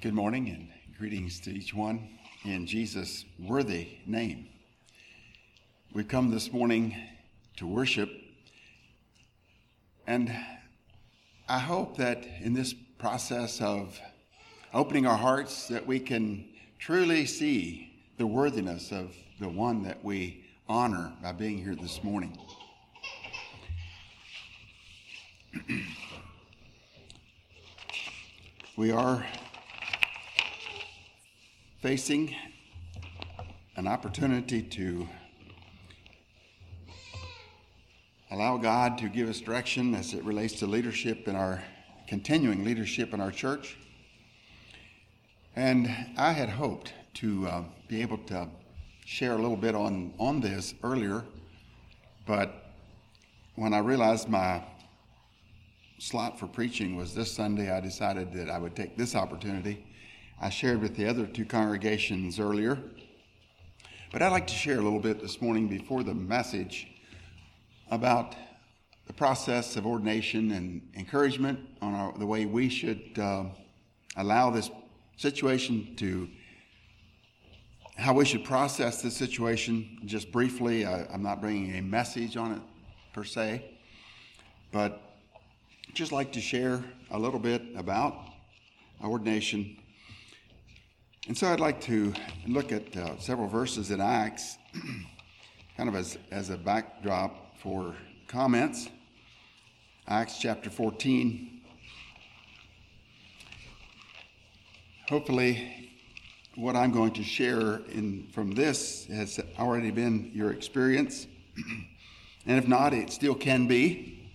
Good morning and greetings to each one in Jesus' worthy name. We've come this morning to worship, and I hope that in this process of opening our hearts that we can truly see the worthiness of the one that we honor by being here this morning. we are facing an opportunity to allow God to give us direction as it relates to leadership in our continuing leadership in our church. And I had hoped to uh, be able to share a little bit on, on this earlier, but when I realized my slot for preaching was this Sunday, I decided that I would take this opportunity I shared with the other two congregations earlier. But I'd like to share a little bit this morning before the message about the process of ordination and encouragement on our, the way we should uh, allow this situation to, how we should process this situation. Just briefly, I, I'm not bringing a message on it per se, but just like to share a little bit about ordination and so I'd like to look at uh, several verses in Acts, kind of as, as a backdrop for comments. Acts chapter 14. Hopefully, what I'm going to share in, from this has already been your experience. and if not, it still can be.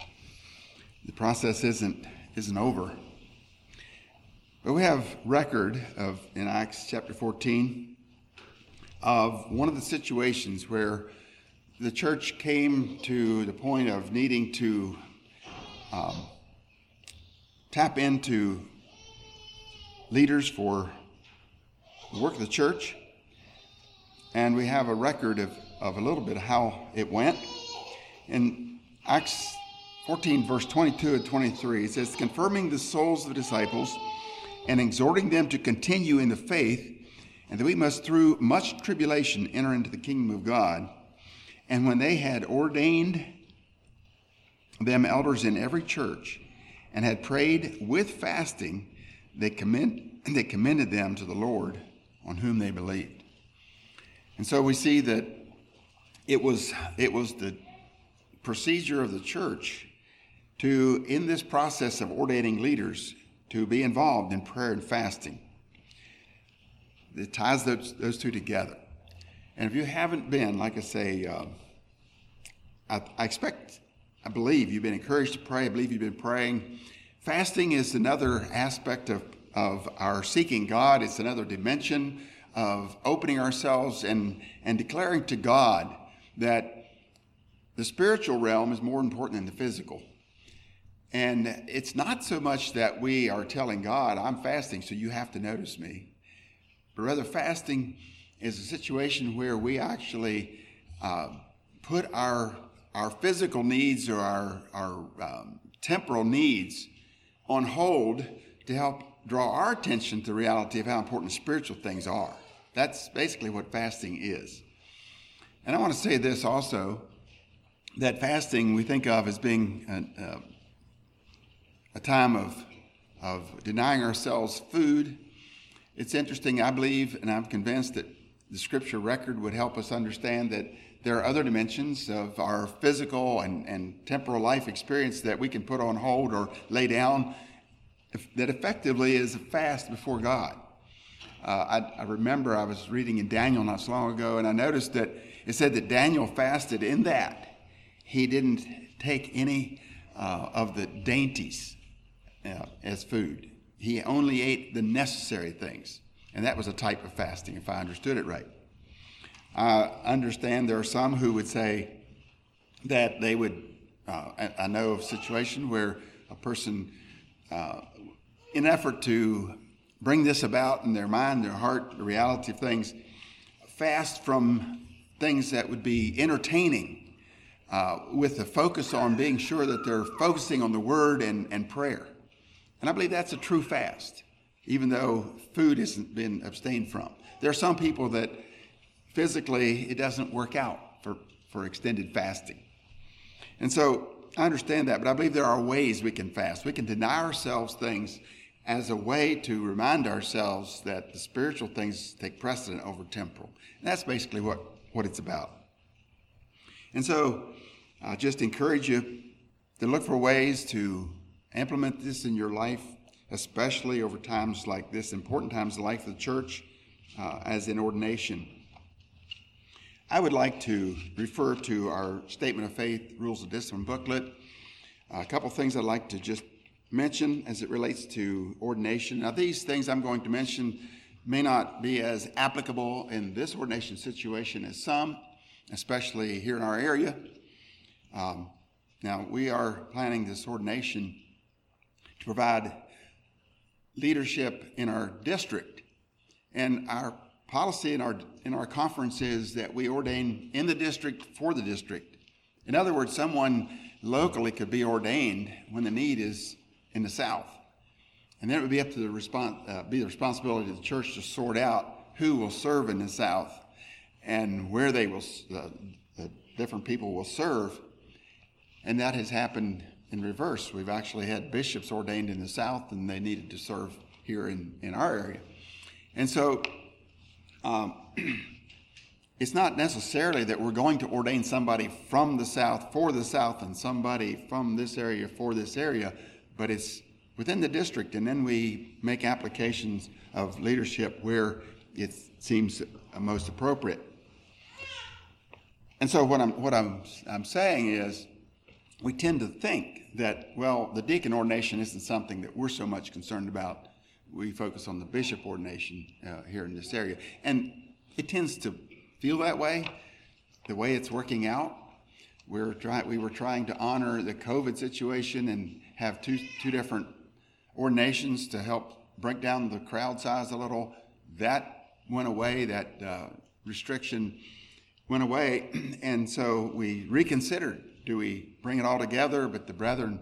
The process isn't, isn't over. But we have record of in Acts chapter 14 of one of the situations where the church came to the point of needing to um, tap into leaders for the work of the church. And we have a record of, of a little bit of how it went. In Acts 14, verse 22 and 23, it says, Confirming the souls of the disciples and exhorting them to continue in the faith, and that we must through much tribulation enter into the kingdom of God. And when they had ordained them elders in every church, and had prayed with fasting, they, commend, they commended them to the Lord on whom they believed. And so we see that it was, it was the procedure of the church to, in this process of ordaining leaders, to be involved in prayer and fasting. It ties those, those two together. And if you haven't been, like I say, uh, I, I expect, I believe you've been encouraged to pray. I believe you've been praying. Fasting is another aspect of, of our seeking God, it's another dimension of opening ourselves and, and declaring to God that the spiritual realm is more important than the physical. And it's not so much that we are telling God, I'm fasting, so you have to notice me. But rather, fasting is a situation where we actually uh, put our, our physical needs or our, our um, temporal needs on hold to help draw our attention to the reality of how important spiritual things are. That's basically what fasting is. And I want to say this also that fasting we think of as being uh, a time of, of denying ourselves food. It's interesting, I believe, and I'm convinced that the scripture record would help us understand that there are other dimensions of our physical and, and temporal life experience that we can put on hold or lay down that effectively is a fast before God. Uh, I, I, remember I was reading in Daniel not so long ago, and I noticed that it said that Daniel fasted in that he didn't take any uh, of the dainties uh, as food. He only ate the necessary things. And that was a type of fasting, if I understood it right. I understand there are some who would say that they would, uh, I know of a situation where a person, uh, in effort to bring this about in their mind, their heart, the reality of things, fast from things that would be entertaining uh, with the focus on being sure that they're focusing on the word and, and prayer. And I believe that's a true fast. even though food hasn't been abstained from. There are some people that physically it doesn't work out for, for extended fasting. And so I understand that, but I believe there are ways we can fast. We can deny ourselves things as a way to remind ourselves that the spiritual things take precedent over temporal. And that's basically what, what it's about. And so I just encourage you to look for ways to implement this in your life, especially over times like this, important times in the life of the church, uh, as in ordination. I would like to refer to our Statement of Faith, Rules of Discipline booklet. A couple things I'd like to just mention as it relates to ordination. Now, these things I'm going to mention may not be as applicable in this ordination situation as some, especially here in our area. Um, now, we are planning this ordination to provide leadership in our district. And our policy in our, in our conference is that we ordain in the district for the district. In other words, someone locally could be ordained when the need is in the South. And then it would be up to the respons- uh, be the responsibility of the church to sort out who will serve in the South and where they will, uh, the different people will serve. And that has happened in reverse. We've actually had bishops ordained in the South and they needed to serve here in, in our area. And so um, it's not necessarily that we're going to ordain somebody from the South for the South and somebody from this area for this area but it's within the district, and then we make applications of leadership where it seems most appropriate. And so what I'm what I'm I'm saying is, we tend to think that well, the deacon ordination isn't something that we're so much concerned about. We focus on the bishop ordination uh, here in this area, and it tends to feel that way. The way it's working out, we're trying we were trying to honor the COVID situation and have two, two different ordinations to help break down the crowd size a little. That went away, that uh, restriction went away. And so we reconsidered do we bring it all together? But the brethren,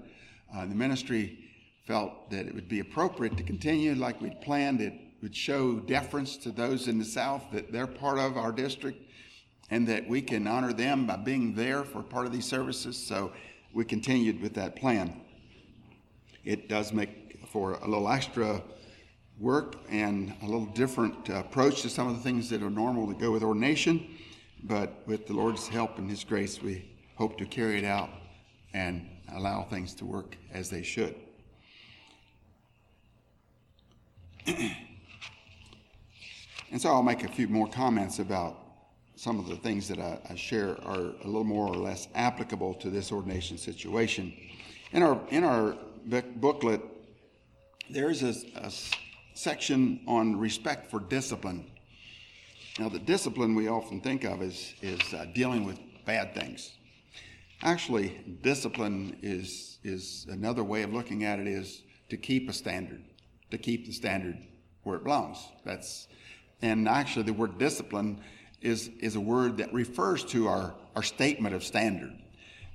uh, the ministry felt that it would be appropriate to continue like we'd planned. It would show deference to those in the South that they're part of our district and that we can honor them by being there for part of these services. So we continued with that plan it does make for a little extra work and a little different uh, approach to some of the things that are normal that go with ordination. But with the Lord's help and His grace, we hope to carry it out and allow things to work as they should. and so I'll make a few more comments about some of the things that I, I, share are a little more or less applicable to this ordination situation. In our, in our booklet, there is a, a section on respect for discipline. Now, the discipline we often think of is, is uh, dealing with bad things. Actually, discipline is, is another way of looking at it is to keep a standard, to keep the standard where it belongs. That's, and actually, the word discipline is, is a word that refers to our, our statement of standard.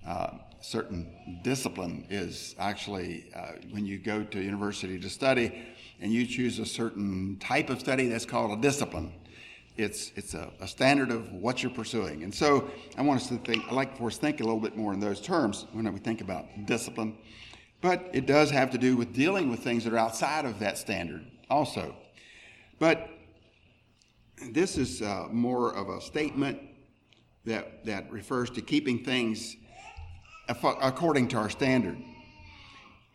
Uh, certain discipline is actually uh, when you go to university to study and you choose a certain type of study that's called a discipline it's it's a, a, standard of what you're pursuing and so i want us to think i like for us to think a little bit more in those terms when we think about discipline but it does have to do with dealing with things that are outside of that standard also but this is uh, more of a statement that that refers to keeping things according to our standard.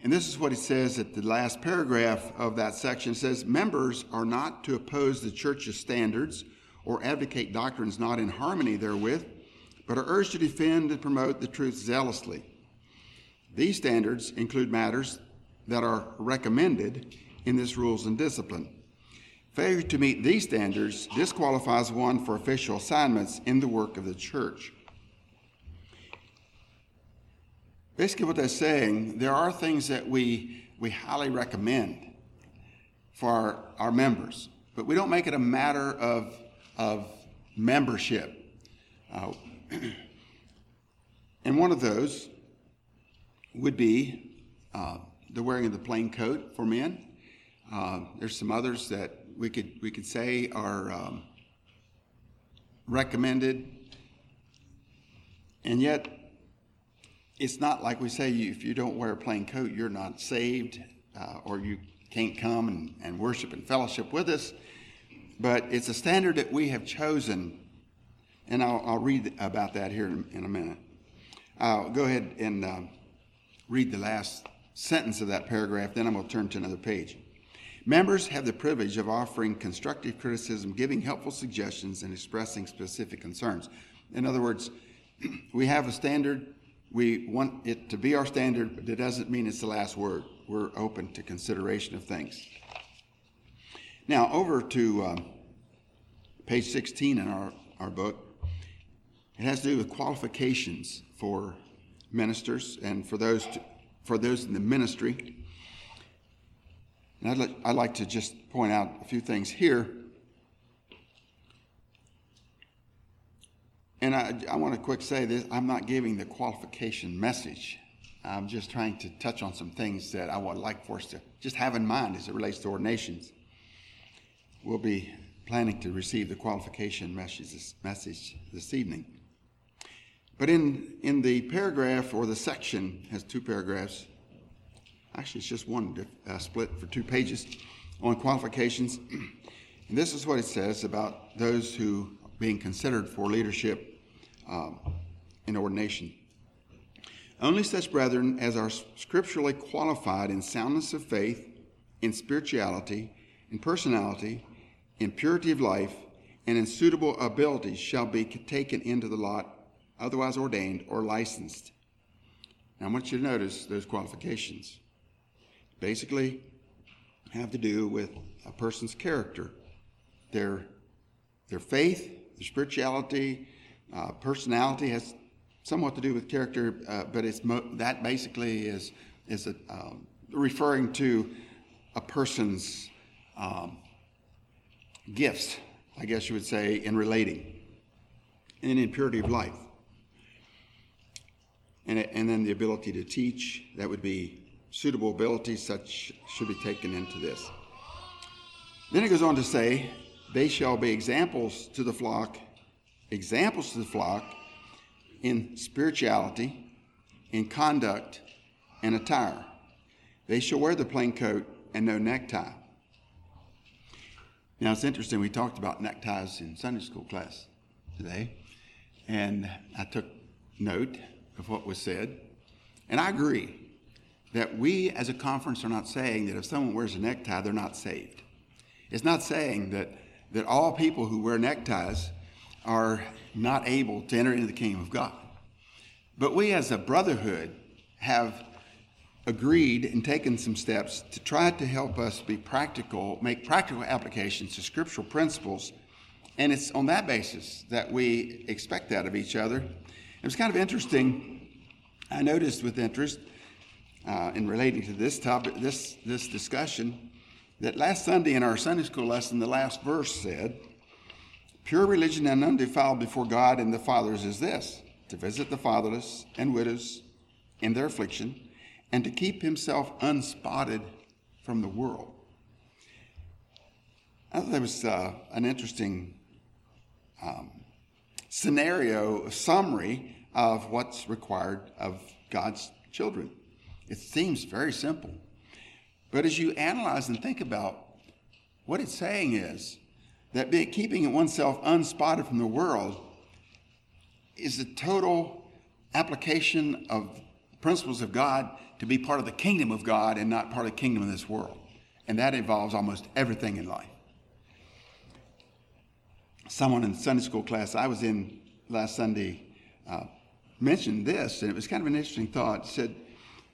And this is what it says at the last paragraph of that section. It says, Members are not to oppose the church's standards or advocate doctrines not in harmony therewith, but are urged to defend and promote the truth zealously. These standards include matters that are recommended in this rules and discipline. Failure to meet these standards disqualifies one for official assignments in the work of the church. Basically, what they're saying, there are things that we, we highly recommend for our, our members, but we don't make it a matter of, of membership. Uh, and one of those would be uh, the wearing of the plain coat for men. Uh, there's some others that we could we could say are um, recommended, and yet it's not like we say if you don't wear a plain coat, you're not saved, uh, or you can't come and, and worship and fellowship with us. But it's a standard that we have chosen, and I'll, I'll read about that here in, in a minute. I'll go ahead and uh, read the last sentence of that paragraph, then I'm going to turn to another page. Members have the privilege of offering constructive criticism, giving helpful suggestions, and expressing specific concerns. In other words, we have a standard. We want it to be our standard, but it doesn't mean it's the last word. We're open to consideration of things. Now, over to um, page 16 in our, our book. It has to do with qualifications for ministers and for those, to, for those in the ministry. And I'd I'd like to just point out a few things here. And I, I want to quick say this I'm not giving the qualification message. I'm just trying to touch on some things that I would like for us to just have in mind as it relates to ordinations. We'll be planning to receive the qualification message this, evening. But in, in the paragraph or the section has two paragraphs Actually, it's just one uh, split for two pages on qualifications. and this is what it says about those who are being considered for leadership um, in ordination. Only such brethren as are scripturally qualified in soundness of faith, in spirituality, in personality, in purity of life, and in suitable abilities shall be taken into the lot, otherwise ordained or licensed. Now, I want you to notice those qualifications basically have to do with a person's character, their, their faith, their spirituality, uh, personality has somewhat to do with character, uh, but it's mo- that basically is, is a, um, referring to a person's um, gifts, I guess you would say, in relating and in purity of life. And, and then the ability to teach, that would be suitable abilities such should be taken into this. Then it goes on to say, they shall be examples to the flock, examples to the flock in spirituality, in conduct, and attire. They shall wear the plain coat and no necktie. Now it's interesting, we talked about neckties in Sunday school class today, and I took note of what was said, and I agree that we as a conference are not saying that if someone wears a necktie, they're not saved. It's not saying that, that all people who wear neckties are not able to enter into the kingdom of God. But we as a brotherhood have agreed and taken some steps to try to help us be practical, make practical applications to scriptural principles. And it's on that basis that we expect that of each other. It was kind of interesting. I noticed with interest uh, in relating to this topic, this, this discussion, that last Sunday in our Sunday school lesson, the last verse said, Pure religion and undefiled before God and the fathers is this to visit the fatherless and widows in their affliction, and to keep himself unspotted from the world. I thought that was uh, an interesting um, scenario, summary of what's required of God's children. It seems very simple. But as you analyze and think about what it's saying is that keeping oneself unspotted from the world is the total application of principles of God to be part of the kingdom of God and not part of the kingdom of this world. And that involves almost everything in life. Someone in the Sunday school class I was in last Sunday uh, mentioned this, and it was kind of an interesting thought. It said,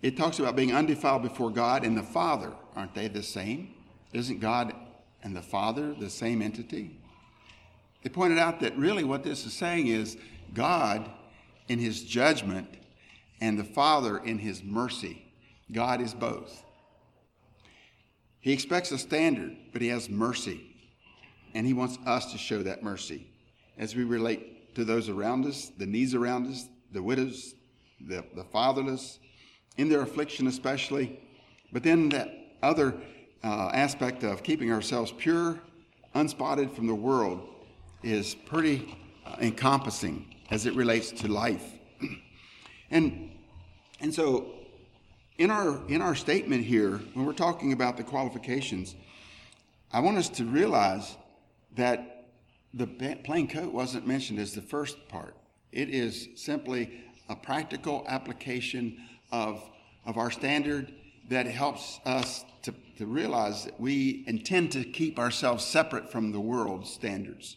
it talks about being undefiled before God and the Father. Aren't they the same? Isn't God and the Father the same entity? They pointed out that really what this is saying is God in his judgment and the Father in his mercy. God is both. He expects a standard, but he has mercy. And he wants us to show that mercy as we relate to those around us, the needs around us, the widows, the, the fatherless, in their affliction especially, but then that other uh, aspect of keeping ourselves pure, unspotted from the world, is pretty uh, encompassing as it relates to life. And, and so, in our, in our statement here, when we're talking about the qualifications, I want us to realize that the plain coat wasn't mentioned as the first part. It is simply a practical application of, of our standard that helps us to, to realize that we intend to keep ourselves separate from the world's standards.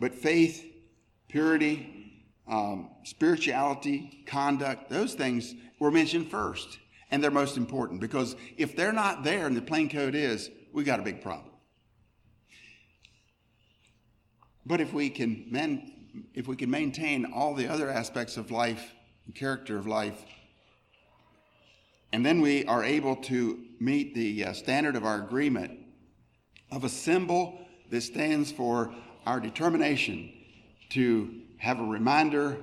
But faith, purity, um, spirituality, conduct, those things were mentioned first. And they're most important because if they're not there and the plain coat is, we got a big problem. But if we can man, if we can maintain all the other aspects of life and character of life, and then we are able to meet the uh, standard of our agreement of a symbol that stands for our determination to have a reminder,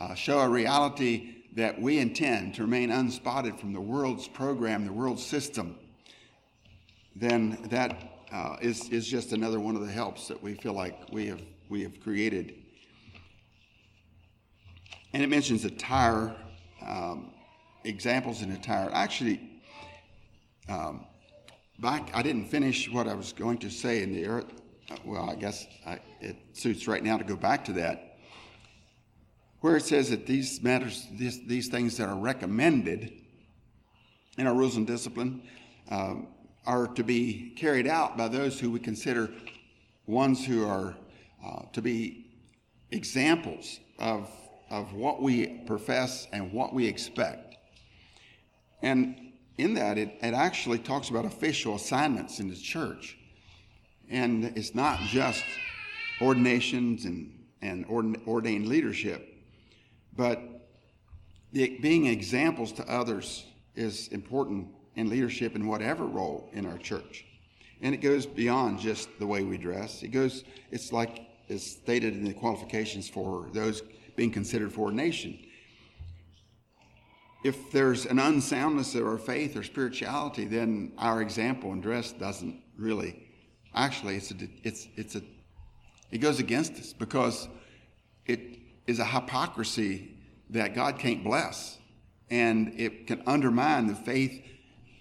uh, show a reality that we intend to remain unspotted from the world's program, the world's system, then that uh, is is just another one of the helps that we feel like we have we have created. And it mentions attire, um, examples in attire. Actually, um, back I didn't finish what I was going to say in the earth. Well, I guess I, it suits right now to go back to that where it says that these matters, these, these things that are recommended in our rules and discipline, um, are to be carried out by those who we consider ones who are uh, to be examples of, of what we profess and what we expect. And in that, it, it actually talks about official assignments in the church. And it's not just ordinations and, and ordained leadership, but the, being examples to others is important in leadership in whatever role in our church. And it goes beyond just the way we dress. It goes, it's like it's stated in the qualifications for those being considered for ordination. If there's an unsoundness of our faith or spirituality, then our example and dress doesn't really, actually, it's a, it's, it's a, it goes against us because it is a hypocrisy that God can't bless. And it can undermine the faith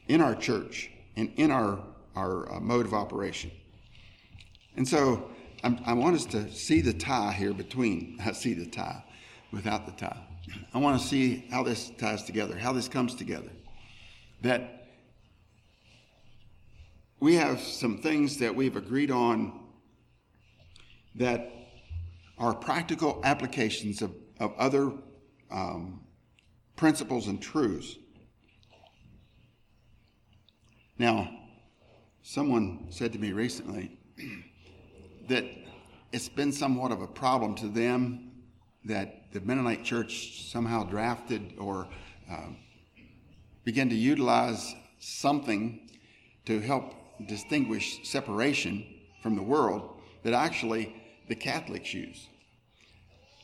in our church and in our, our uh, mode of operation. And so I'm, i want us to see the tie here between, I see the tie without the tie. I want to see how this ties together, how this comes together. That we have some things that we've agreed on that are practical applications of, of other um, principles and truths. Now, someone said to me recently that it's been somewhat of a problem to them that the Mennonite church somehow drafted or uh, began to utilize something to help distinguish separation from the world that actually the Catholics use.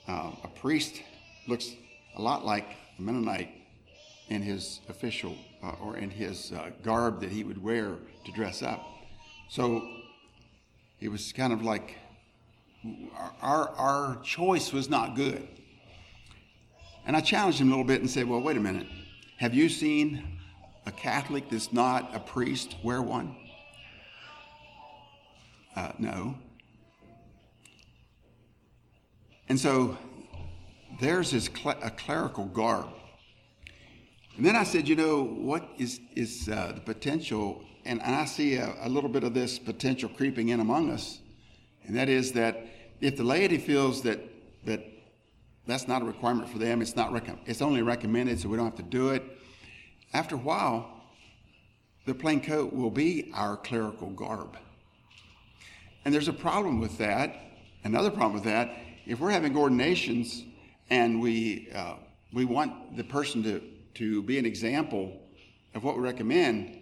Uh, a priest looks a lot like a Mennonite in his official uh, or in his uh, garb that he would wear to dress up. So it was kind of like our, our choice was not good. And I challenged him a little bit and said, Well, wait a minute. Have you seen a Catholic that's not a priest wear one? Uh, no. And so theirs is cl- a clerical garb. And then I said, you know, what is, is uh, the potential? And I see a, a, little bit of this potential creeping in among us. And that is that if the laity feels that, that that's not a requirement for them, it's, not rec- it's only recommended, so we don't have to do it, after a while, the plain coat will be our clerical garb. And there's a problem with that. Another problem with that if we're having ordinations and we, uh, we want the person to, to be an example of what we recommend,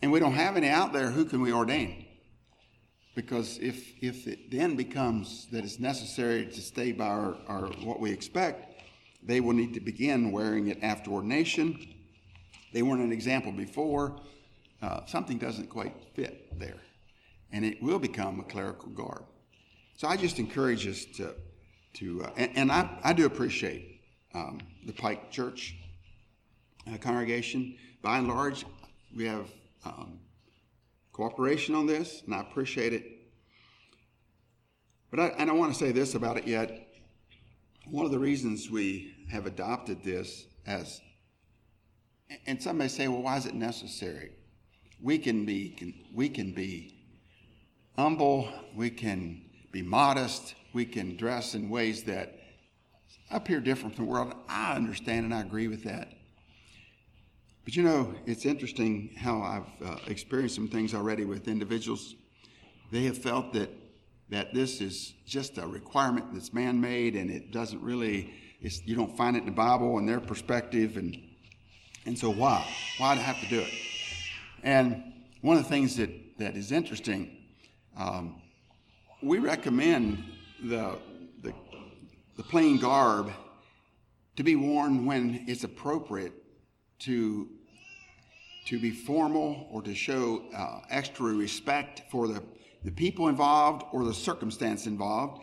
and we don't have any out there, who can we ordain? Because if, if it then becomes that it's necessary to stay by our, our, what we expect, they will need to begin wearing it after ordination. they weren't an example before, uh, something doesn't quite fit there. And it will become a clerical garb. So I just encourage us to, to uh, and, and I, I do appreciate um, the Pike Church uh, congregation. By and large, we have um, cooperation on this, and I appreciate it. But I, and I want to say this about it yet. One of the reasons we have adopted this as, and some may say, well, why is it necessary? We can be, can, we can be humble, we can be modest, we can dress in ways that appear different from the world. I understand and I agree with that. But you know, it's interesting how I've uh, experienced some things already with individuals. They have felt that that this is just a requirement that's man-made and it doesn't really you don't find it in the bible and their perspective and and so why why do i have to do it and one of the things that that is interesting um, we recommend the, the the plain garb to be worn when it's appropriate to to be formal or to show uh, extra respect for the the people involved or the circumstance involved.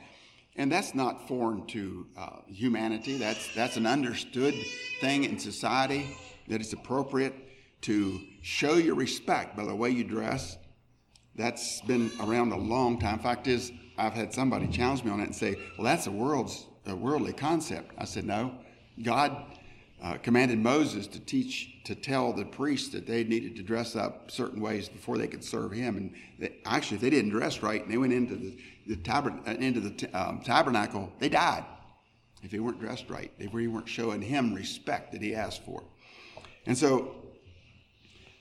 And that's not foreign to uh, humanity. That's, that's an understood thing in society that it's appropriate to show your respect by the way you dress. That's been around a long time. Fact is, I've had somebody challenge me on it and say, well, that's a, world's, a worldly concept. I said, no. God uh, commanded Moses to teach, to tell the priests that they needed to dress up certain ways before they could serve him. And they, actually, if they didn't dress right and they went into the, the, tabern, uh, into the t- um, tabernacle, they died if they weren't dressed right. if They weren't showing him respect that he asked for. And so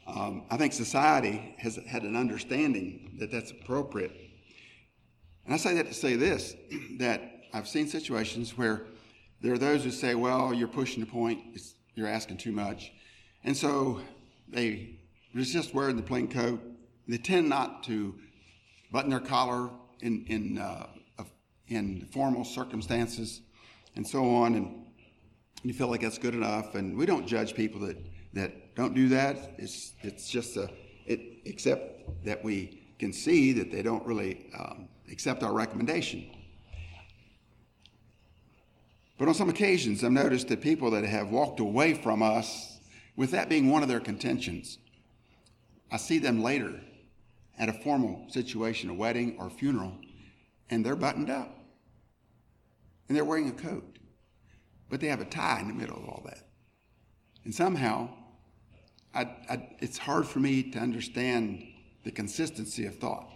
um, I think society has had an understanding that that's appropriate. And I say that to say this that I've seen situations where there are those who say, well, you're pushing the point, it's, you're asking too much. And so they resist wearing the plain coat. They tend not to button their collar in, in, uh, in formal circumstances and so on. And you feel like that's good enough. And we don't judge people that, that don't do that. It's, it's just a, it, except that we can see that they don't really um, accept our recommendation. But on some occasions, I've noticed that people that have walked away from us, with that being one of their contentions, I see them later at a formal situation, a wedding or funeral, and they're buttoned up. And they're wearing a coat. But they have a tie in the middle of all that. And somehow, I, I, it's hard for me to understand the consistency of thought.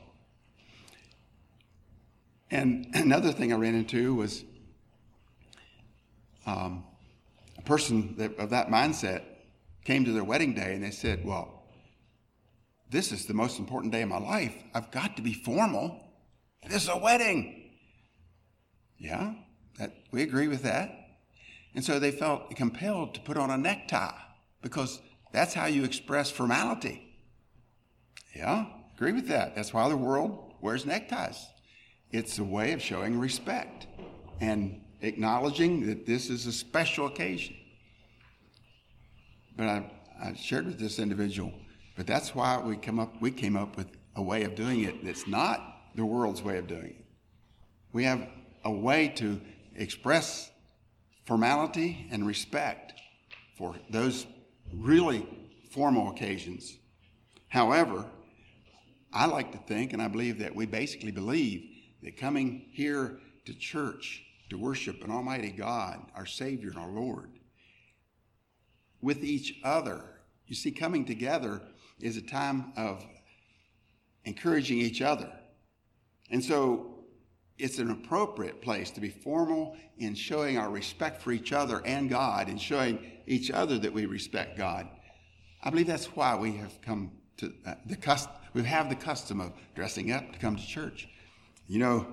And another thing I ran into was um, a person that, of that mindset came to their wedding day and they said, Well, this is the most important day of my life. I've got to be formal. This is a wedding. Yeah, that, we agree with that. And so they felt compelled to put on a necktie because that's how you express formality. Yeah, agree with that. That's why the world wears neckties. It's a way of showing respect. And acknowledging that this is a special occasion. But I, I shared with this individual, but that's why we come up we came up with a way of doing it that's not the world's way of doing it. We have a way to express formality and respect for those really formal occasions. However, I like to think, and I believe that we basically believe that coming here to church to worship an Almighty God, our Savior and our Lord, with each other. You see, coming together is a time of encouraging each other. And so it's an appropriate place to be formal in showing our respect for each other and God and showing each other that we respect God. I believe that's why we have come to uh, the custom, we have the custom of dressing up to come to church. You know,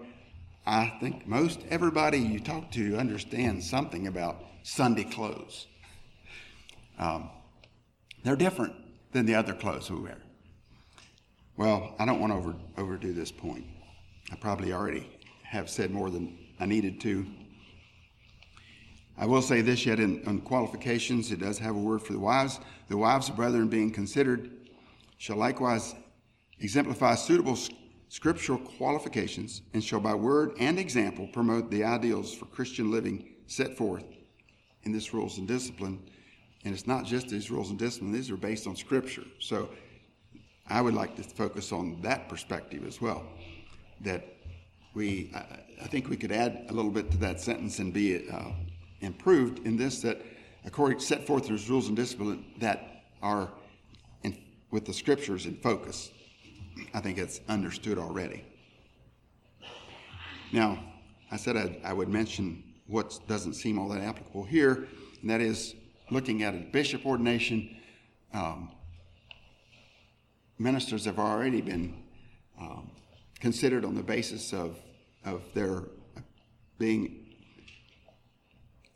I think most everybody you talk to understands something about Sunday clothes. Um, they're different than the other clothes we wear. Well, I don't want to over, overdo this point. I probably already have said more than I needed to. I will say this yet in, on qualifications, it does have a word for the wives. The wives brethren being considered shall likewise exemplify suitable scriptural qualifications and shall by word and example promote the ideals for Christian living set forth in this rules and discipline. And it's not just these rules and discipline, these are based on scripture. So I would like to focus on that perspective as well. That we, I think we could add a little bit to that sentence and be uh, improved in this that according set forth as rules and discipline that are in, with the scriptures in focus. I think it's understood already. Now, I said I'd, I would mention what doesn't seem all that applicable here, and that is looking at a bishop ordination. Um, ministers have already been um, considered on the basis of, of their being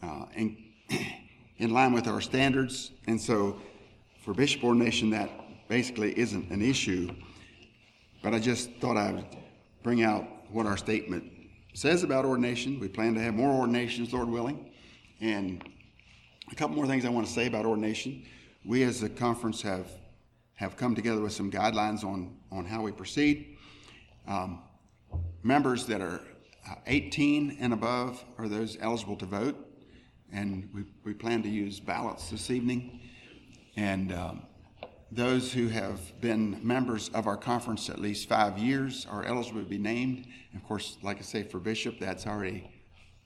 uh, in, in line with our standards. And so for bishop ordination, that basically isn't an issue. But I just thought I would bring out what our statement says about ordination. We plan to have more ordinations, Lord willing. And a couple more things I want to say about ordination. We as a conference have, have come together with some guidelines on, on how we proceed. Um, members that are uh, 18 and above are those eligible to vote. And we, we plan to use ballots this evening. And um, those who have been members of our conference at least five years are eligible to be named. And of course, like I say, for bishop, that's already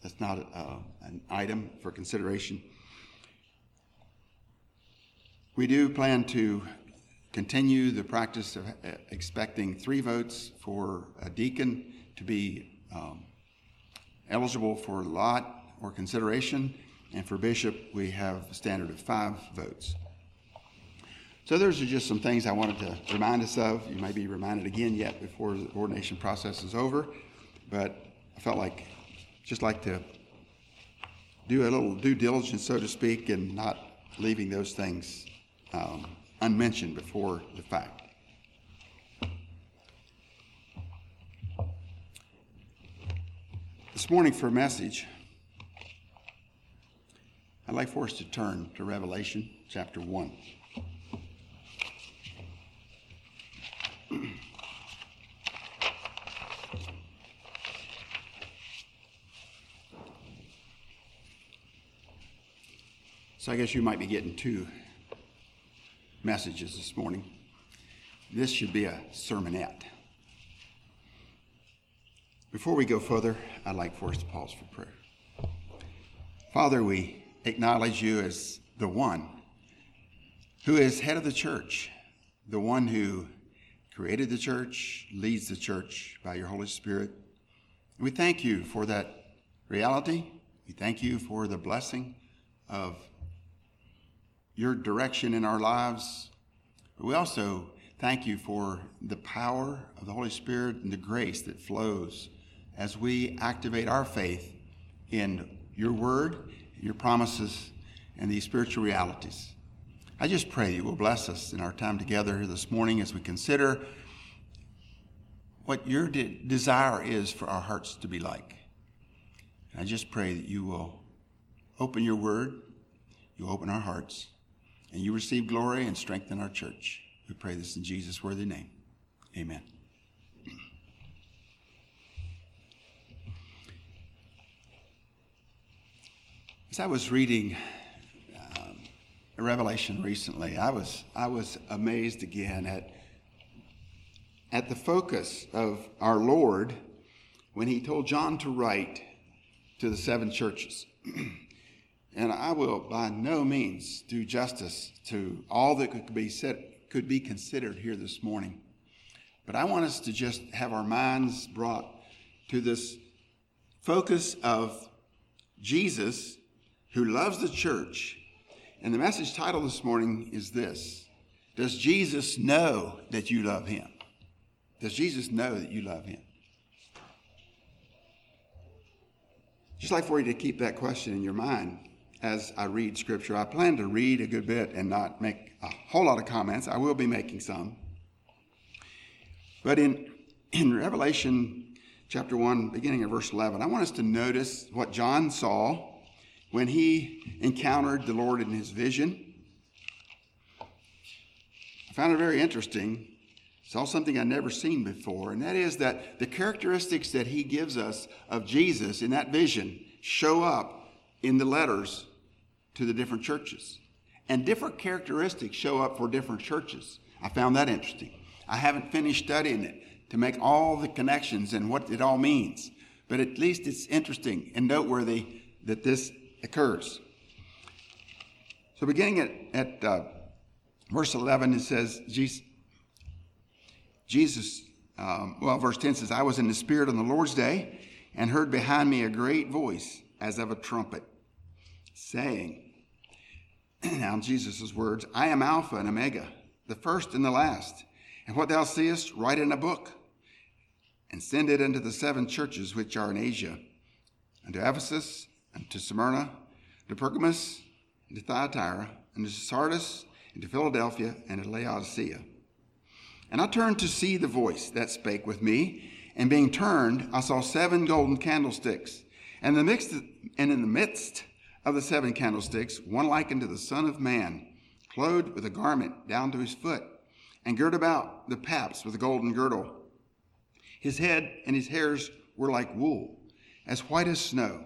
that's not uh, an item for consideration. We do plan to continue the practice of uh, expecting three votes for a deacon to be um, eligible for lot or consideration, and for bishop, we have a standard of five votes. So those are just some things I wanted to remind us of. You may be reminded again yet before the ordination process is over, but I felt like just like to do a little due diligence, so to speak, and not leaving those things um, unmentioned before the fact. This morning for a message, I'd like for us to turn to Revelation chapter 1. So I guess you might be getting two messages this morning. This should be a sermonette. Before we go further, I'd like for us to pause for prayer. Father, we acknowledge you as the one who is head of the church, the one who created the church, leads the church by your Holy Spirit. We thank you for that reality. We thank you for the blessing of your direction in our lives. We also thank you for the power of the Holy Spirit and the grace that flows as we activate our faith in your word, your promises, and these spiritual realities. I just pray you will bless us in our time together this morning as we consider what your de- desire is for our hearts to be like. And I just pray that you will open your word, you open our hearts, and you receive glory and strengthen our church. We pray this in Jesus' worthy name. Amen. As I was reading um, Revelation recently, I was I was amazed again at at the focus of our Lord when he told John to write to the seven churches. and I will by no means do justice to all that could be said could be considered here this morning. But I want us to just have our minds brought to this focus of Jesus who loves the church and the message title this morning is this Does Jesus know that you love him? Does Jesus know that you love him? Just like for you to keep that question in your mind as I read scripture. I plan to read a good bit and not make a whole lot of comments. I will be making some. But in, in Revelation chapter 1, beginning of verse 11, I want us to notice what John saw when he encountered the Lord in his vision. I found it very interesting. Saw something I'd never seen before, and that is that the characteristics that he gives us of Jesus in that vision show up in the letters to the different churches. And different characteristics show up for different churches. I found that interesting. I haven't finished studying it to make all the connections and what it all means, but at least it's interesting and noteworthy that this occurs. So, beginning at, at uh, verse 11, it says, Jesus, um, well, verse 10 says, I was in the Spirit on the Lord's day and heard behind me a great voice as of a trumpet, saying, now Jesus' words, I am Alpha and Omega, the first and the last. And what thou seest, write in a book, and send it unto the seven churches which are in Asia, unto Ephesus, to Smyrna, to Pergamos, and to Thyatira, and to Sardis, and to Philadelphia, and to Laodicea. And I turned to see the voice that spake with me, and being turned, I saw seven golden candlesticks, and, the mixed, and in the midst of the seven candlesticks, one like unto the Son of Man, clothed with a garment down to his foot, and girt about the paps with a golden girdle. His head and his hairs were like wool, as white as snow,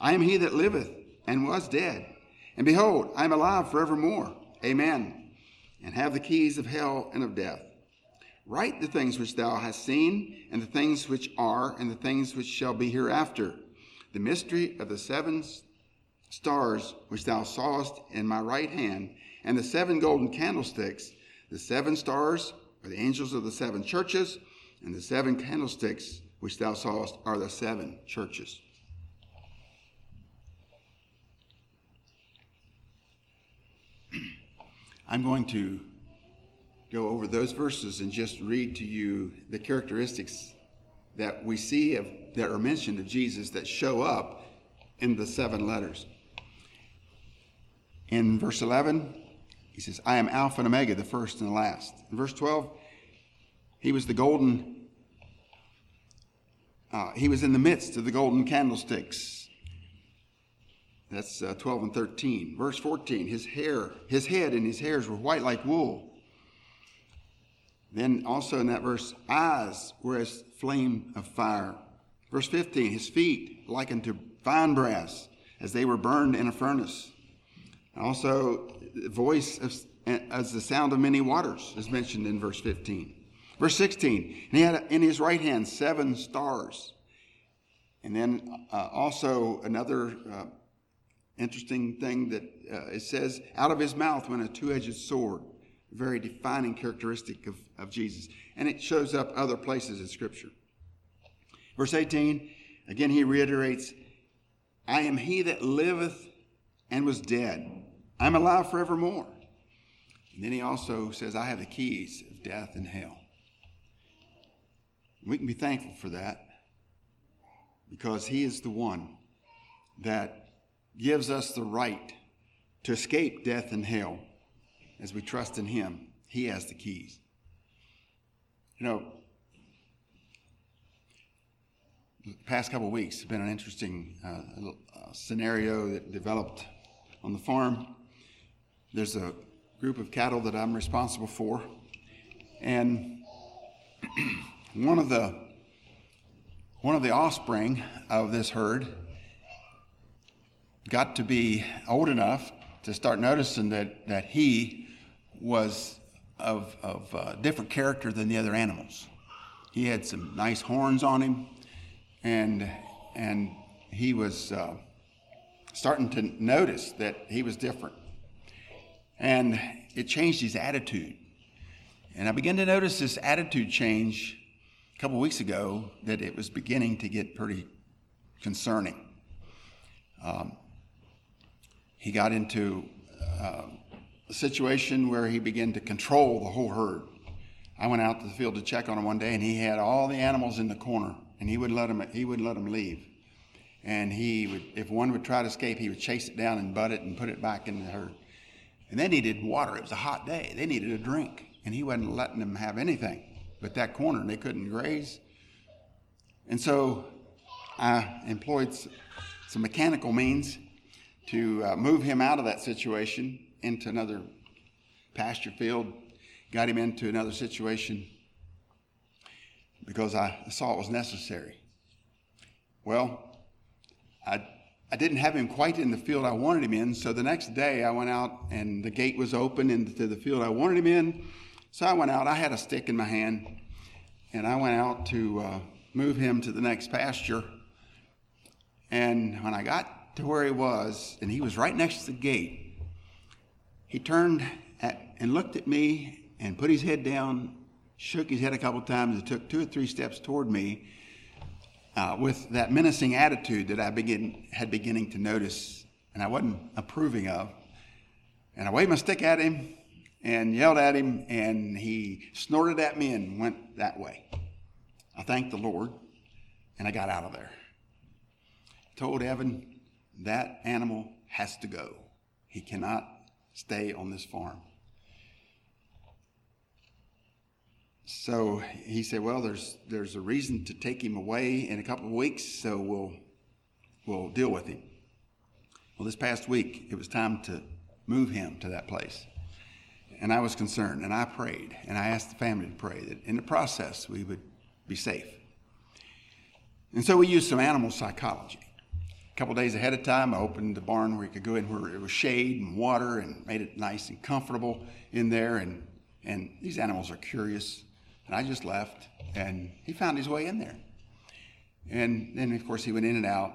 I am he that liveth and was dead. And behold, I am alive forevermore. Amen. And have the keys of hell and of death. Write the things which thou hast seen, and the things which are, and the things which shall be hereafter. The mystery of the seven stars which thou sawest in my right hand, and the seven golden candlesticks. The seven stars are the angels of the seven churches, and the seven candlesticks which thou sawest are the seven churches. I'm going to go over those verses and just read to you the characteristics that we see of, that are mentioned of Jesus that show up in the seven letters. In verse 11, he says, I am Alpha and Omega, the first and the last. In verse 12, he was the golden, uh, he was in the midst of the golden candlesticks. That's uh, 12 and 13. Verse 14, his hair, his head and his hairs were white like wool. Then also in that verse, eyes were as flame of fire. Verse 15, his feet like unto fine brass, as they were burned in a furnace. Also, voice of, as the sound of many waters is mentioned in verse 15. Verse 16, and he had in his right hand seven stars. And then uh, also another uh, interesting thing that uh, it says, out of his mouth went a two edged sword, very defining characteristic of, of Jesus. And it shows up other places in Scripture. Verse 18, again he reiterates, I am he that liveth and was dead. I'm alive forevermore. And then he also says, I have the keys of death and hell. We can be thankful for that because he is the one that gives us the right to escape death and hell as we trust in him. He has the keys. You know, the past couple of weeks have been an interesting uh, uh, scenario that developed on the farm there's a group of cattle that I'm responsible for, and one of the one of the offspring of this herd got to be old enough to start noticing that, that he was of, of uh, different character than the other animals. He had some nice horns on him, and, and he was uh, starting to notice that he was different. And it changed his attitude. And I began to notice this attitude change a couple weeks ago that it was beginning to get pretty concerning. Um, he got into uh, a situation where he began to control the whole herd. I went out to the field to check on him one day, and he had all the animals in the corner, and he wouldn't let them. He wouldn't let them leave. And he would, if one would try to escape, he would chase it down and butt it and put it back in the herd. And they needed water. It was a hot day. They needed a drink, and he wasn't letting them have anything but that corner. They couldn't graze. And so I employed some mechanical means to uh, move him out of that situation into another pasture field got him into another situation because I saw it was necessary. Well, I, I didn't have him quite in the field I wanted him in, so the next day I went out and the gate was open into the field I wanted him in. So I went out, I had a stick in my hand, and I went out to uh, move him to the next pasture. And when I got to where he was, and he was right next to the gate, he turned at, and looked at me and put his head down, shook his head a couple times, and took two or three steps toward me uh, with that menacing attitude that I begin, had beginning to notice and I wasn't approving of. And I waved my stick at him and yelled at him, and he snorted at me and went that way. I thanked the Lord, and I got out of there. Told Evan, that animal has to go. He cannot stay on this farm. So he said, "Well, there's there's a reason to take him away in a couple of weeks, so we'll we'll deal with him." Well, this past week it was time to move him to that place, and I was concerned, and I prayed, and I asked the family to pray that in the process we would be safe. And so we used some animal psychology. Couple days ahead of time, I opened the barn where you could go in where it was shade and water, and made it nice and comfortable in there. And and these animals are curious and I just left, and he found his way in there. And then, of course, he went in and out.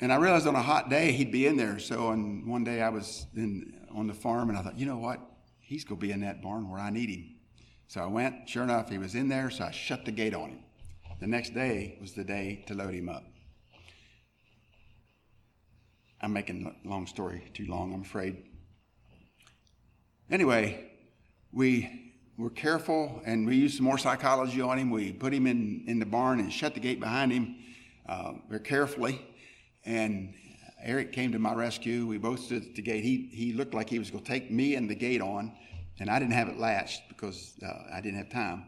And I realized on a hot day he'd be in there. So on one day I was in, on the farm, and I thought, you know what? He's going to be in that barn where I need him. So I went. Sure enough, he was in there. So I shut the gate on him. The next day was the day to load him up. I'm making a long story too long, I'm afraid. Anyway, we we're careful and we used some more psychology on him. We put him in, in the barn and shut the gate behind him uh, very carefully. And Eric came to my rescue. We both stood at the gate. He, he looked like he was going to take me and the gate on, and I didn't have it latched because uh, I didn't have time.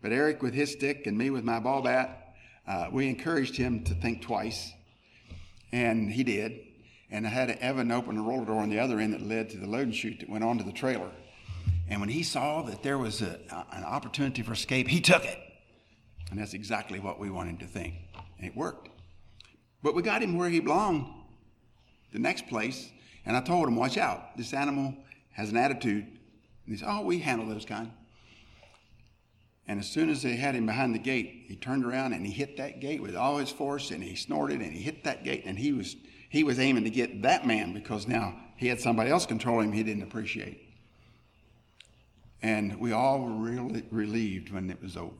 But Eric with his stick and me with my ball bat, uh, we encouraged him to think twice, and he did. And I had Evan open the roller door on the other end that led to the loading chute that went onto the trailer. And when he saw that there was a, an opportunity for escape, he took it. And that's exactly what we wanted to think. And it worked. But we got him where he belonged, the next place. And I told him, watch out. This animal has an attitude. And he said, oh, we handle those kind. And as soon as they had him behind the gate, he turned around and he hit that gate with all his force and he snorted and he hit that gate and he was he was aiming to get that man because now he had somebody else controlling him he didn't appreciate. And we all were really relieved when it was over.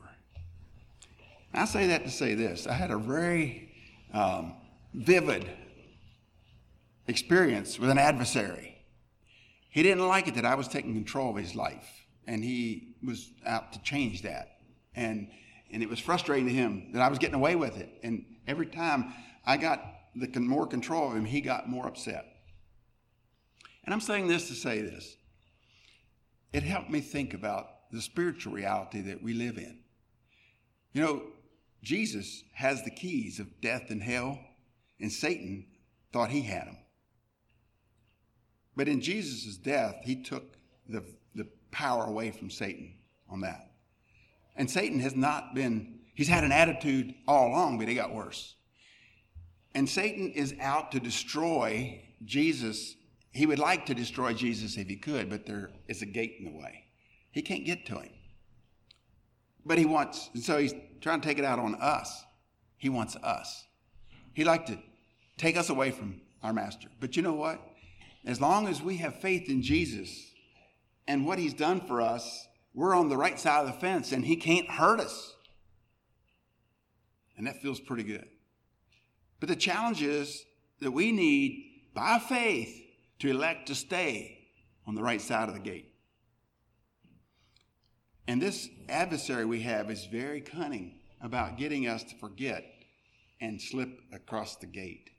I say that to say this I had a very um, vivid experience with an adversary. He didn't like it that I was taking control of his life, and he was out to change that. And, and it was frustrating to him that I was getting away with it. And every time I got the more control of him, he got more upset. And I'm saying this to say this it helped me think about the spiritual reality that we live in. You know, Jesus has the keys of death and hell, and Satan thought he had them. But in Jesus' death, he took the, the power away from Satan on that. And Satan has not been, he's had an attitude all along, but it got worse. And Satan is out to destroy Jesus he would like to destroy Jesus if he could, but there is a gate in the way. He can't get to him. But he wants, and so he's trying to take it out on us. He wants us. He'd like to take us away from our master. But you know what? As long as we have faith in Jesus and what he's done for us, we're on the right side of the fence and he can't hurt us. And that feels pretty good. But the challenge is that we need, by faith, to elect to stay on the right side of the gate. And this adversary we have is very cunning about getting us to forget and slip across the gate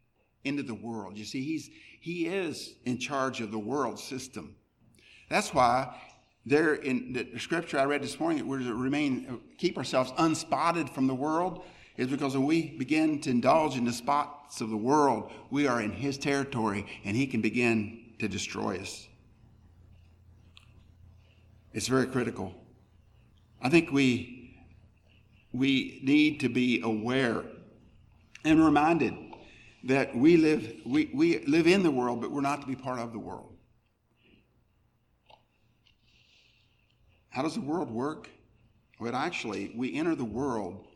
into the world. You see, he's, he is in charge of the world system. That's why there in the scripture I read this morning, we're to remain, uh, keep ourselves unspotted from the world, is because when we begin to indulge in the spots of the world, we are in his territory and he can begin to destroy us. It's very critical. I think we, we need to be aware and reminded that we live, we, we live in the world, but we're not to be part of the world. How does the world work? Well, actually, we enter the world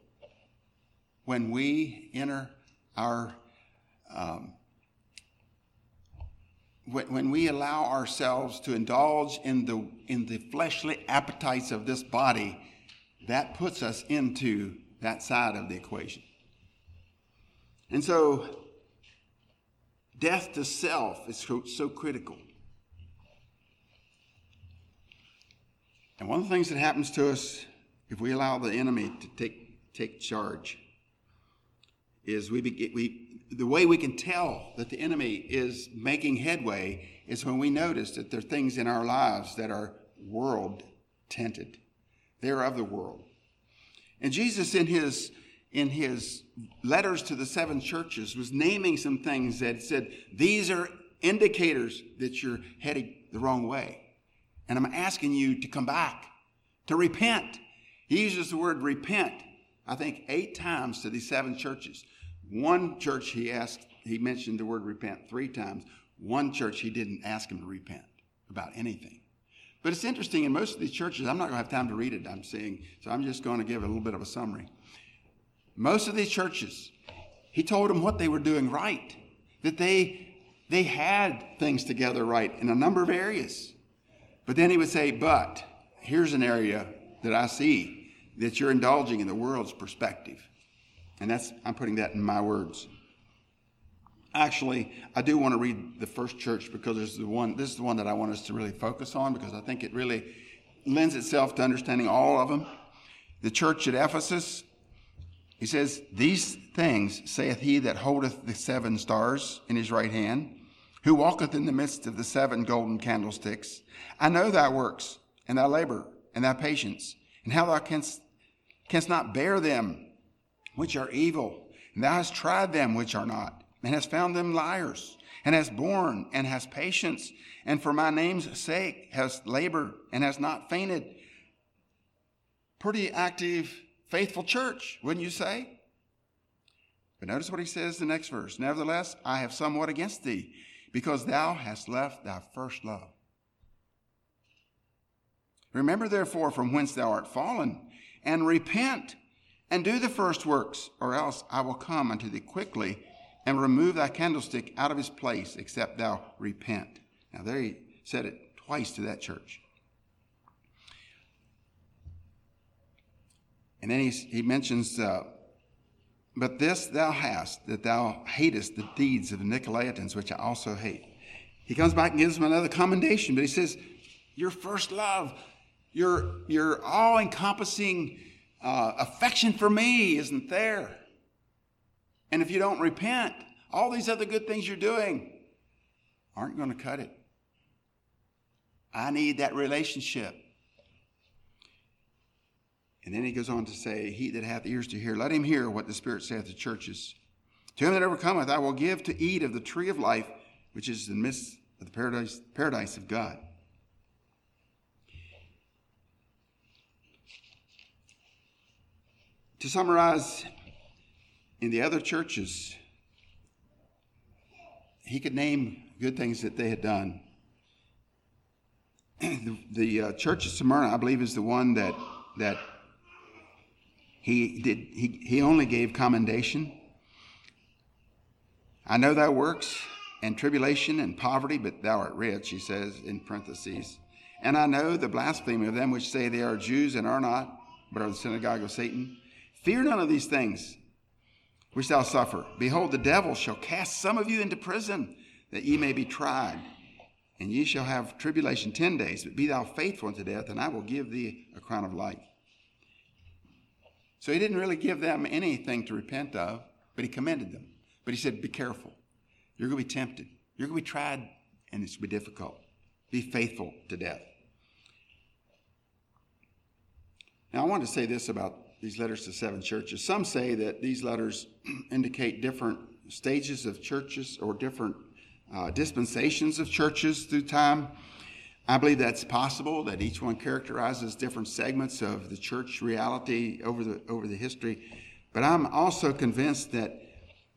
when we enter our, um, when, we allow ourselves to indulge in the, in the fleshly appetites of this body, that puts us into that side of the equation. And so, death to self is so, so critical. And one of the things that happens to us if we allow the enemy to take, take charge is we, we the way we can tell that the enemy is making headway is when we notice that there are things in our lives that are world tinted. They're of the world. And Jesus in his in his letters to the seven churches was naming some things that said these are indicators that you're heading the wrong way. And I'm asking you to come back, to repent. He uses the word repent, I think, eight times to these seven churches. One church he asked, he mentioned the word repent three times. One church he didn't ask him to repent about anything. But it's interesting in most of these churches, I'm not going to have time to read it, I'm seeing, so I'm just going to give a little bit of a summary. Most of these churches, he told them what they were doing right, that they, they had things together right in a number of areas. But then he would say, But here's an area that I see that you're indulging in the world's perspective. And that's, I'm putting that in my words. Actually, I do want to read the first church because this is the one, this is the one that I want us to really focus on because I think it really lends itself to understanding all of them. The church at Ephesus, he says, These things saith he that holdeth the seven stars in his right hand, who walketh in the midst of the seven golden candlesticks. I know thy works, and thy labor, and thy patience, and how thou canst, canst not bear them which are evil. And thou hast tried them which are not, and hast found them liars, and hast borne, and hast patience, and for my name's sake hast labored, and hast not fainted. Pretty active, faithful church, wouldn't you say? But notice what he says in the next verse. Nevertheless, I have somewhat against thee, because thou hast left thy first love. Remember therefore from whence thou art fallen, and repent and do the first works, or else I will come unto thee quickly and remove thy candlestick out of his place, except thou repent. Now, there he said it twice to that church. And then he, he mentions, uh, But this thou hast, that thou hatest the deeds of the Nicolaitans, which I also hate. He comes back and gives them another commendation, but he says, Your first love, your, your all encompassing uh, affection for me isn't there. And if you don't repent, all these other good things you're doing aren't going to cut it. I need that relationship. And then he goes on to say, He that hath ears to hear, let him hear what the Spirit saith to churches. To him that overcometh, I will give to eat of the tree of life, which is in the midst of the paradise, paradise of God. To summarize, in the other churches, he could name good things that they had done. the, the uh, church of Smyrna, I believe, is the one that that he did. He he only gave commendation. I know thy works and tribulation and poverty, but thou art rich. He says in parentheses. And I know the blasphemy of them which say they are Jews and are not, but are the synagogue of Satan. Fear none of these things which thou suffer. Behold, the devil shall cast some of you into prison, that ye may be tried, and ye shall have tribulation ten days, but be thou faithful unto death, and I will give thee a crown of life. So he didn't really give them anything to repent of, but he commended them. But he said, Be careful. You're going to be tempted. You're going to be tried, and it's going to be difficult. Be faithful to death. Now, I want to say this about these letters to seven churches. Some say that these letters indicate different stages of churches or different uh, dispensations of churches through time. I believe that's possible, that each one characterizes different segments of the church reality over the, over the history. But I'm also convinced that,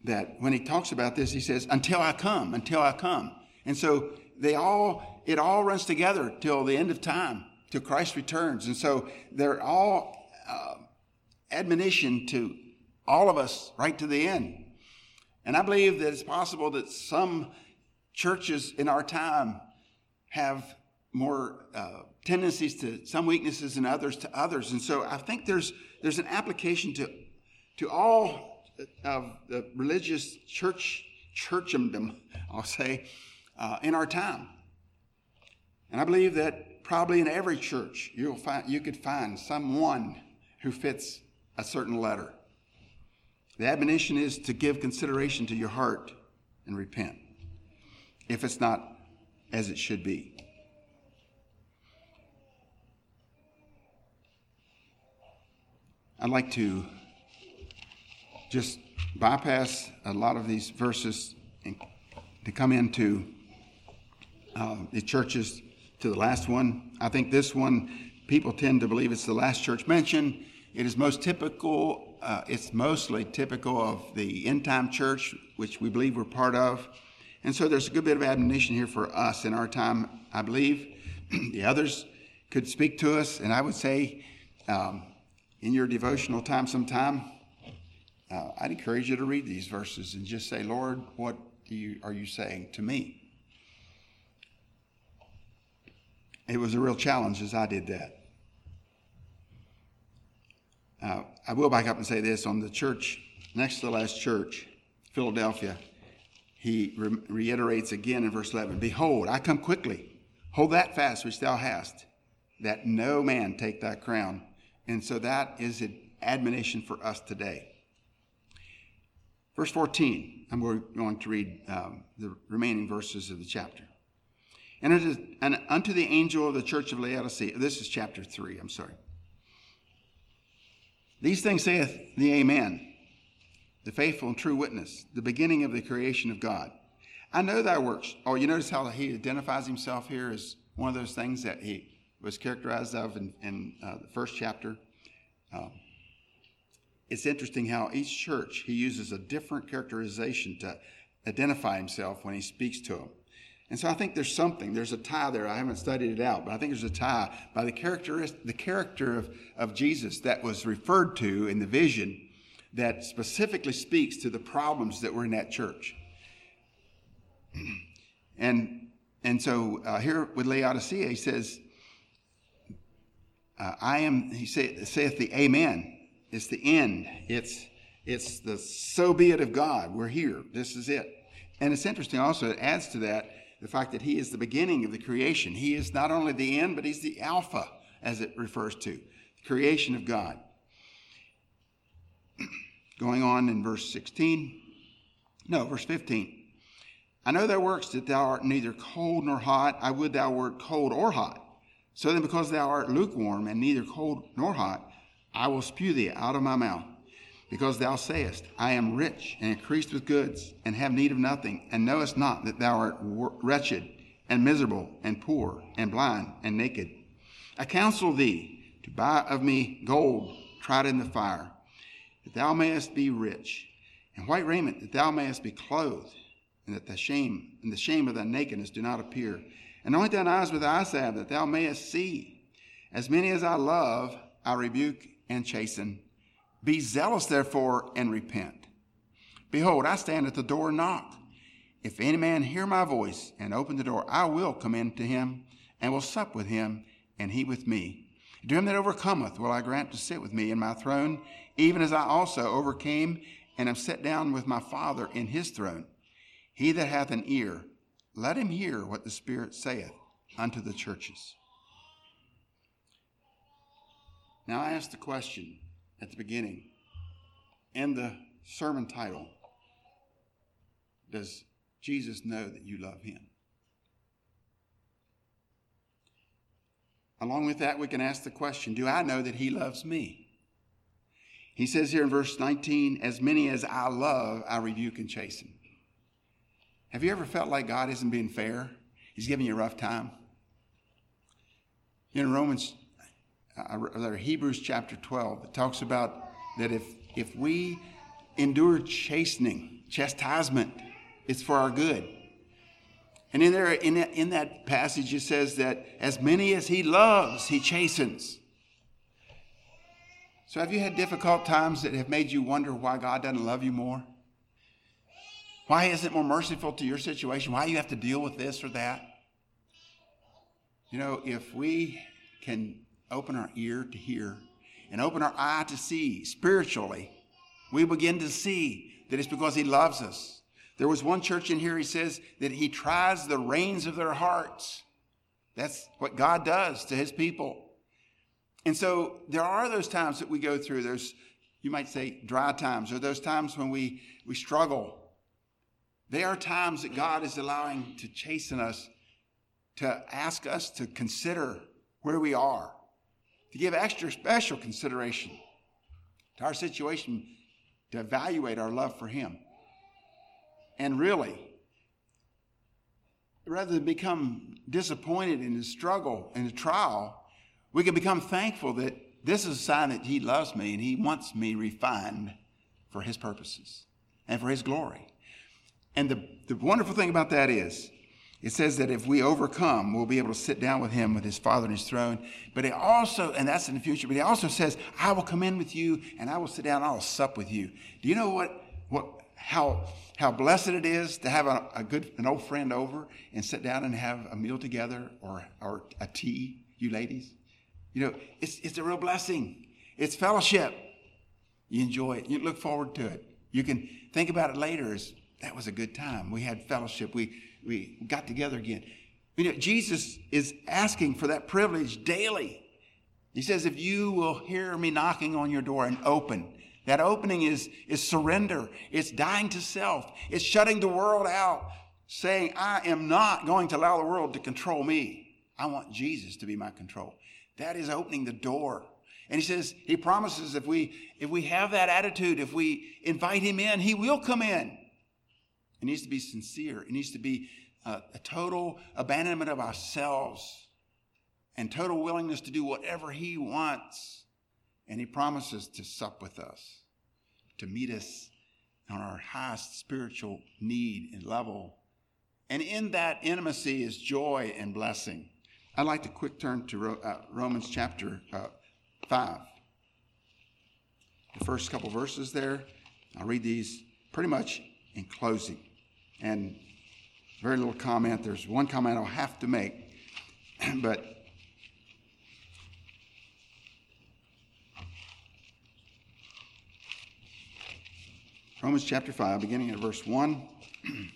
that when he talks about this, he says, until I come, until I come. And so they all, it all runs together till the end of time, till Christ returns. And so they're all uh, admonition to all of us right to the end. And I believe that it's possible that some churches in our time have more uh, tendencies to some weaknesses and others to others. And so I think there's there's an application to to all of the religious church churchendom, I'll say, uh, in our time. And I believe that probably in every church you'll find you could find someone who fits a certain letter. The admonition is to give consideration to your heart and repent if it's not as it should be. I'd like to just bypass a lot of these verses and to come into uh, the churches to the last one. I think this one, people tend to believe it's the last church mentioned. It is most typical, uh, it's mostly typical of the end time church, which we believe we're part of. And so there's a good bit of admonition here for us in our time, I believe. the others could speak to us, and I would say um, in your devotional time sometime, uh, I'd encourage you to read these verses and just say, Lord, what you, are you saying to me? It was a real challenge as I did that. Uh, I will back up and say this on the church, next to the last church, Philadelphia he re- reiterates again in verse 11 Behold, I come quickly. Hold that fast which thou hast, that no man take thy crown. And so that is an admonition for us today. Verse 14, I'm going to read um, the remaining verses of the chapter. And, is, and unto the angel of the church of Laodicea, this is chapter 3, I'm sorry. These things saith the Amen the faithful and true witness, the beginning of the creation of God. I know thy works. Oh, you notice how he identifies himself here as one of those things that he was characterized of in, in uh, the first chapter. Um, it's interesting how each church he uses a different characterization to identify himself when he speaks to them. And so I think there's something, there's a tie there. I haven't studied it out, but I think there's a tie by the character, the character of, of Jesus that was referred to in the vision that specifically speaks to the problems that were in that church. And, and so uh, here with Laodicea, he says, uh, I am, he say, saith the Amen. It's the end. It's, it's the so be it of God. We're here. This is it. And it's interesting also, it adds to that the fact that he is the beginning of the creation. He is not only the end, but he's the Alpha, as it refers to, the creation of God. Going on in verse 16, no, verse 15. I know thy works that thou art neither cold nor hot. I would thou wert cold or hot. So then, because thou art lukewarm and neither cold nor hot, I will spew thee out of my mouth. Because thou sayest, I am rich and increased with goods, and have need of nothing, and knowest not that thou art wretched and miserable and poor and blind and naked. I counsel thee to buy of me gold tried in the fire that thou mayest be rich, and white raiment, that thou mayest be clothed, and that the shame and the shame of thy nakedness do not appear. And Anoint thine eyes with eye salve, that thou mayest see. As many as I love, I rebuke and chasten. Be zealous, therefore, and repent. Behold, I stand at the door and knock. If any man hear my voice and open the door, I will come in to him and will sup with him, and he with me. To him that overcometh will I grant to sit with me in my throne, even as I also overcame and am set down with my Father in his throne. He that hath an ear, let him hear what the Spirit saith unto the churches. Now, I ask the question at the beginning and the sermon title Does Jesus know that you love him? Along with that, we can ask the question Do I know that he loves me? He says here in verse 19, As many as I love, I rebuke and chasten. Have you ever felt like God isn't being fair? He's giving you a rough time. In Romans, uh, Hebrews chapter 12, it talks about that if, if we endure chastening, chastisement, it's for our good. And in there, in that, in that passage, it says that as many as he loves, he chastens. So, have you had difficult times that have made you wonder why God doesn't love you more? Why isn't more merciful to your situation? Why you have to deal with this or that? You know, if we can open our ear to hear and open our eye to see spiritually, we begin to see that it's because He loves us. There was one church in here, he says, that He tries the reins of their hearts. That's what God does to His people. And so there are those times that we go through. There's, you might say, dry times, or those times when we, we struggle. They are times that God is allowing to chasten us, to ask us to consider where we are, to give extra special consideration to our situation, to evaluate our love for Him. And really, rather than become disappointed in the struggle and the trial, we can become thankful that this is a sign that He loves me and He wants me refined for His purposes and for His glory. And the, the wonderful thing about that is, it says that if we overcome, we'll be able to sit down with him with his father on his throne. But it also, and that's in the future, but he also says, I will come in with you and I will sit down and I will sup with you. Do you know what, what, how, how blessed it is to have a, a good, an old friend over and sit down and have a meal together or, or a tea, you ladies? You know, it's, it's a real blessing. It's fellowship. You enjoy it. You look forward to it. You can think about it later as that was a good time. We had fellowship. We, we got together again. You know, Jesus is asking for that privilege daily. He says, if you will hear me knocking on your door and open, that opening is, is surrender. It's dying to self. It's shutting the world out, saying, I am not going to allow the world to control me. I want Jesus to be my control. That is opening the door. And he says, he promises if we if we have that attitude, if we invite him in, he will come in. It needs to be sincere. It needs to be a, a total abandonment of ourselves and total willingness to do whatever he wants. And he promises to sup with us, to meet us on our highest spiritual need and level. And in that intimacy is joy and blessing. I'd like to quick turn to uh, Romans chapter uh, 5. The first couple verses there, I'll read these pretty much in closing. And very little comment. There's one comment I'll have to make, but Romans chapter 5, beginning at verse 1.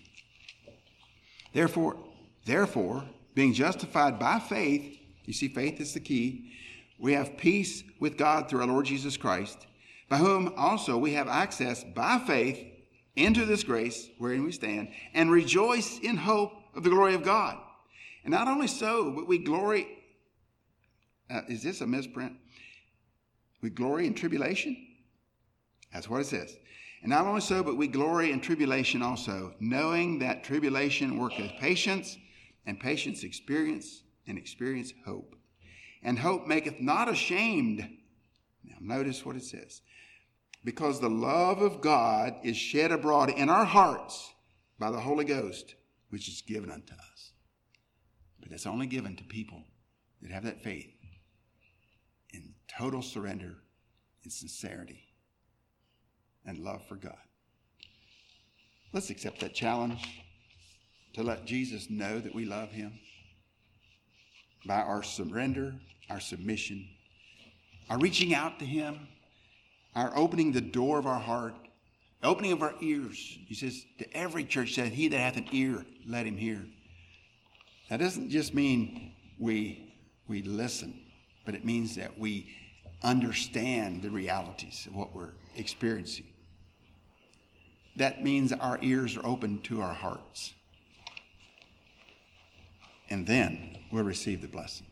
therefore, therefore, being justified by faith, you see, faith is the key. We have peace with God through our Lord Jesus Christ, by whom also we have access by faith into this grace wherein we stand, and rejoice in hope of the glory of God. And not only so, but we glory. Uh, is this a misprint? We glory in tribulation? That's what it says. And not only so, but we glory in tribulation also, knowing that tribulation worketh patience and patience experience, and experience hope. And hope maketh not ashamed. Now, notice what it says. Because the love of God is shed abroad in our hearts by the Holy Ghost, which is given unto us. But it's only given to people that have that faith in total surrender and sincerity and love for God. Let's accept that challenge to let Jesus know that we love him by our surrender, our submission, our reaching out to him, our opening the door of our heart, opening of our ears. He says to every church that he that hath an ear, let him hear. That doesn't just mean we, we listen, but it means that we understand the realities of what we're experiencing. That means our ears are open to our hearts. And then we'll receive the blessing.